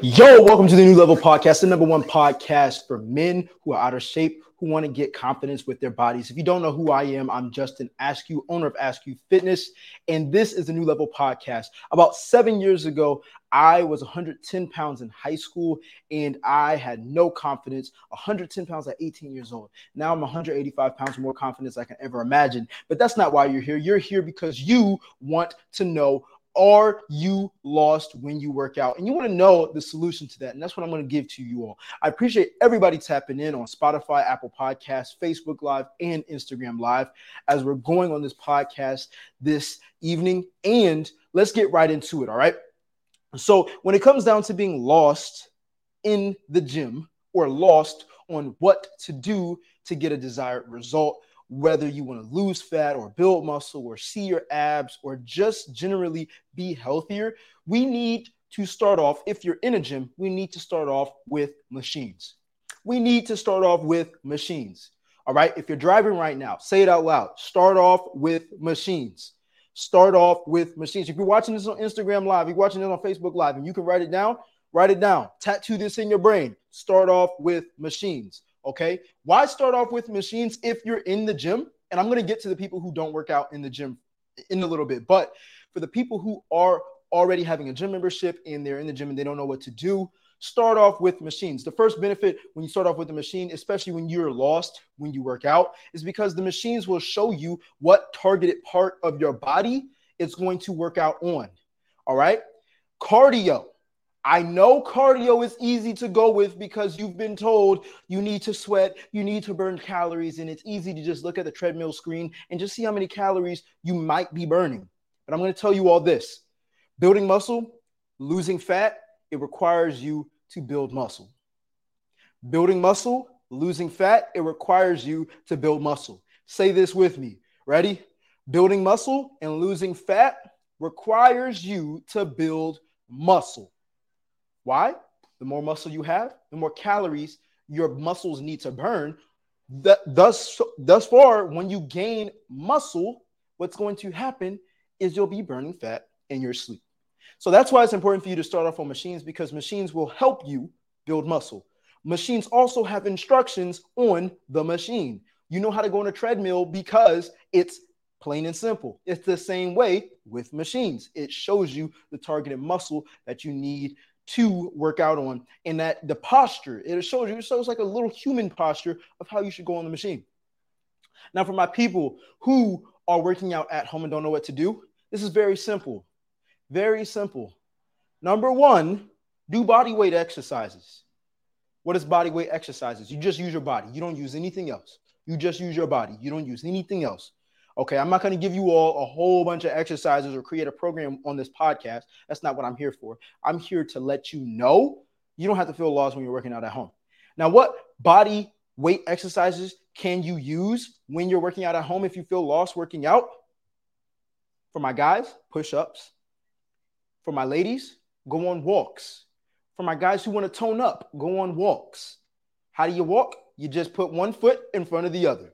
Yo, welcome to the New Level Podcast, the number one podcast for men who are out of shape, who want to get confidence with their bodies. If you don't know who I am, I'm Justin Askew, owner of Askew Fitness, and this is the New Level Podcast. About seven years ago, I was 110 pounds in high school and I had no confidence. 110 pounds at 18 years old. Now I'm 185 pounds more confidence I can ever imagine. But that's not why you're here. You're here because you want to know are you lost when you work out? And you want to know the solution to that. And that's what I'm going to give to you all. I appreciate everybody tapping in on Spotify, Apple Podcasts, Facebook Live, and Instagram Live as we're going on this podcast this evening. And let's get right into it. All right. So, when it comes down to being lost in the gym or lost on what to do to get a desired result, whether you want to lose fat or build muscle or see your abs or just generally be healthier, we need to start off, if you're in a gym, we need to start off with machines. We need to start off with machines. All right. If you're driving right now, say it out loud. Start off with machines. Start off with machines. If you're watching this on Instagram Live, you're watching this on Facebook Live, and you can write it down, write it down. Tattoo this in your brain. Start off with machines. Okay. Why start off with machines if you're in the gym? And I'm going to get to the people who don't work out in the gym in a little bit. But for the people who are already having a gym membership and they're in the gym and they don't know what to do, start off with machines. The first benefit when you start off with a machine, especially when you're lost when you work out, is because the machines will show you what targeted part of your body it's going to work out on. All right. Cardio I know cardio is easy to go with because you've been told you need to sweat, you need to burn calories, and it's easy to just look at the treadmill screen and just see how many calories you might be burning. But I'm going to tell you all this building muscle, losing fat, it requires you to build muscle. Building muscle, losing fat, it requires you to build muscle. Say this with me. Ready? Building muscle and losing fat requires you to build muscle. Why? The more muscle you have, the more calories your muscles need to burn. thus, thus far, when you gain muscle, what's going to happen is you'll be burning fat in your sleep. So that's why it's important for you to start off on machines because machines will help you build muscle. Machines also have instructions on the machine. You know how to go on a treadmill because it's plain and simple. It's the same way with machines. It shows you the targeted muscle that you need to work out on and that the posture it shows you it shows like a little human posture of how you should go on the machine. Now for my people who are working out at home and don't know what to do this is very simple. Very simple. Number one do body weight exercises. What is body weight exercises? You just use your body. You don't use anything else. You just use your body. You don't use anything else Okay, I'm not going to give you all a whole bunch of exercises or create a program on this podcast. That's not what I'm here for. I'm here to let you know you don't have to feel lost when you're working out at home. Now, what body weight exercises can you use when you're working out at home if you feel lost working out? For my guys, push ups. For my ladies, go on walks. For my guys who want to tone up, go on walks. How do you walk? You just put one foot in front of the other.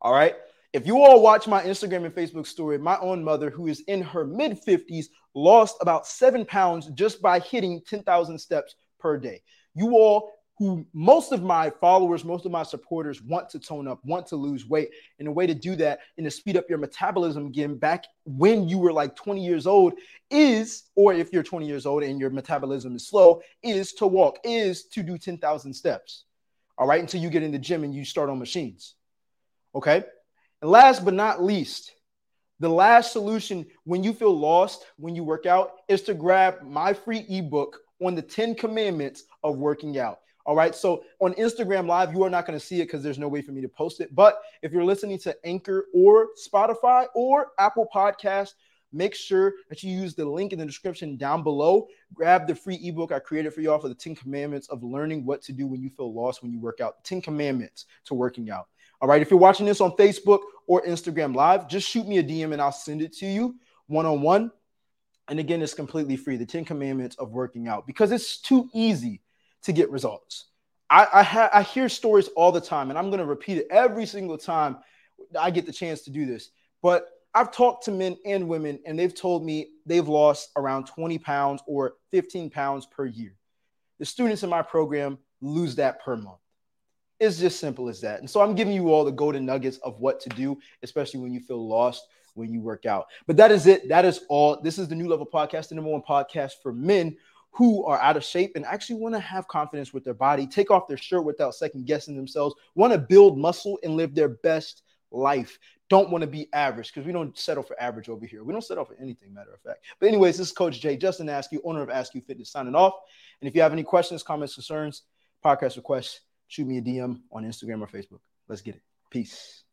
All right. If you all watch my Instagram and Facebook story, my own mother, who is in her mid 50s, lost about seven pounds just by hitting 10,000 steps per day. You all, who most of my followers, most of my supporters want to tone up, want to lose weight. And a way to do that and to speed up your metabolism again back when you were like 20 years old is, or if you're 20 years old and your metabolism is slow, is to walk, is to do 10,000 steps. All right. Until you get in the gym and you start on machines. Okay. And last but not least, the last solution when you feel lost when you work out is to grab my free ebook on the 10 commandments of working out. All right. So on Instagram Live, you are not going to see it because there's no way for me to post it. But if you're listening to Anchor or Spotify or Apple Podcast, make sure that you use the link in the description down below. Grab the free ebook I created for y'all for the 10 commandments of learning what to do when you feel lost when you work out. 10 commandments to working out. All right. If you're watching this on Facebook or Instagram Live, just shoot me a DM and I'll send it to you one on one. And again, it's completely free. The 10 commandments of working out because it's too easy to get results. I, I, ha- I hear stories all the time, and I'm going to repeat it every single time I get the chance to do this. But I've talked to men and women, and they've told me they've lost around 20 pounds or 15 pounds per year. the students in my program lose that per month. It's just simple as that. And so I'm giving you all the golden nuggets of what to do, especially when you feel lost when you work out. But that is it. That is all. This is the New Level Podcast, the number one podcast for men who are out of shape and actually want to have confidence with their body, take off their shirt without second guessing themselves, want to build muscle and live their best life. Don't want to be average because we don't settle for average over here. We don't settle for anything, matter of fact. But, anyways, this is Coach Jay, Justin Askew, owner of Askew Fitness, signing off. And if you have any questions, comments, concerns, podcast requests, shoot me a DM on Instagram or Facebook. Let's get it. Peace.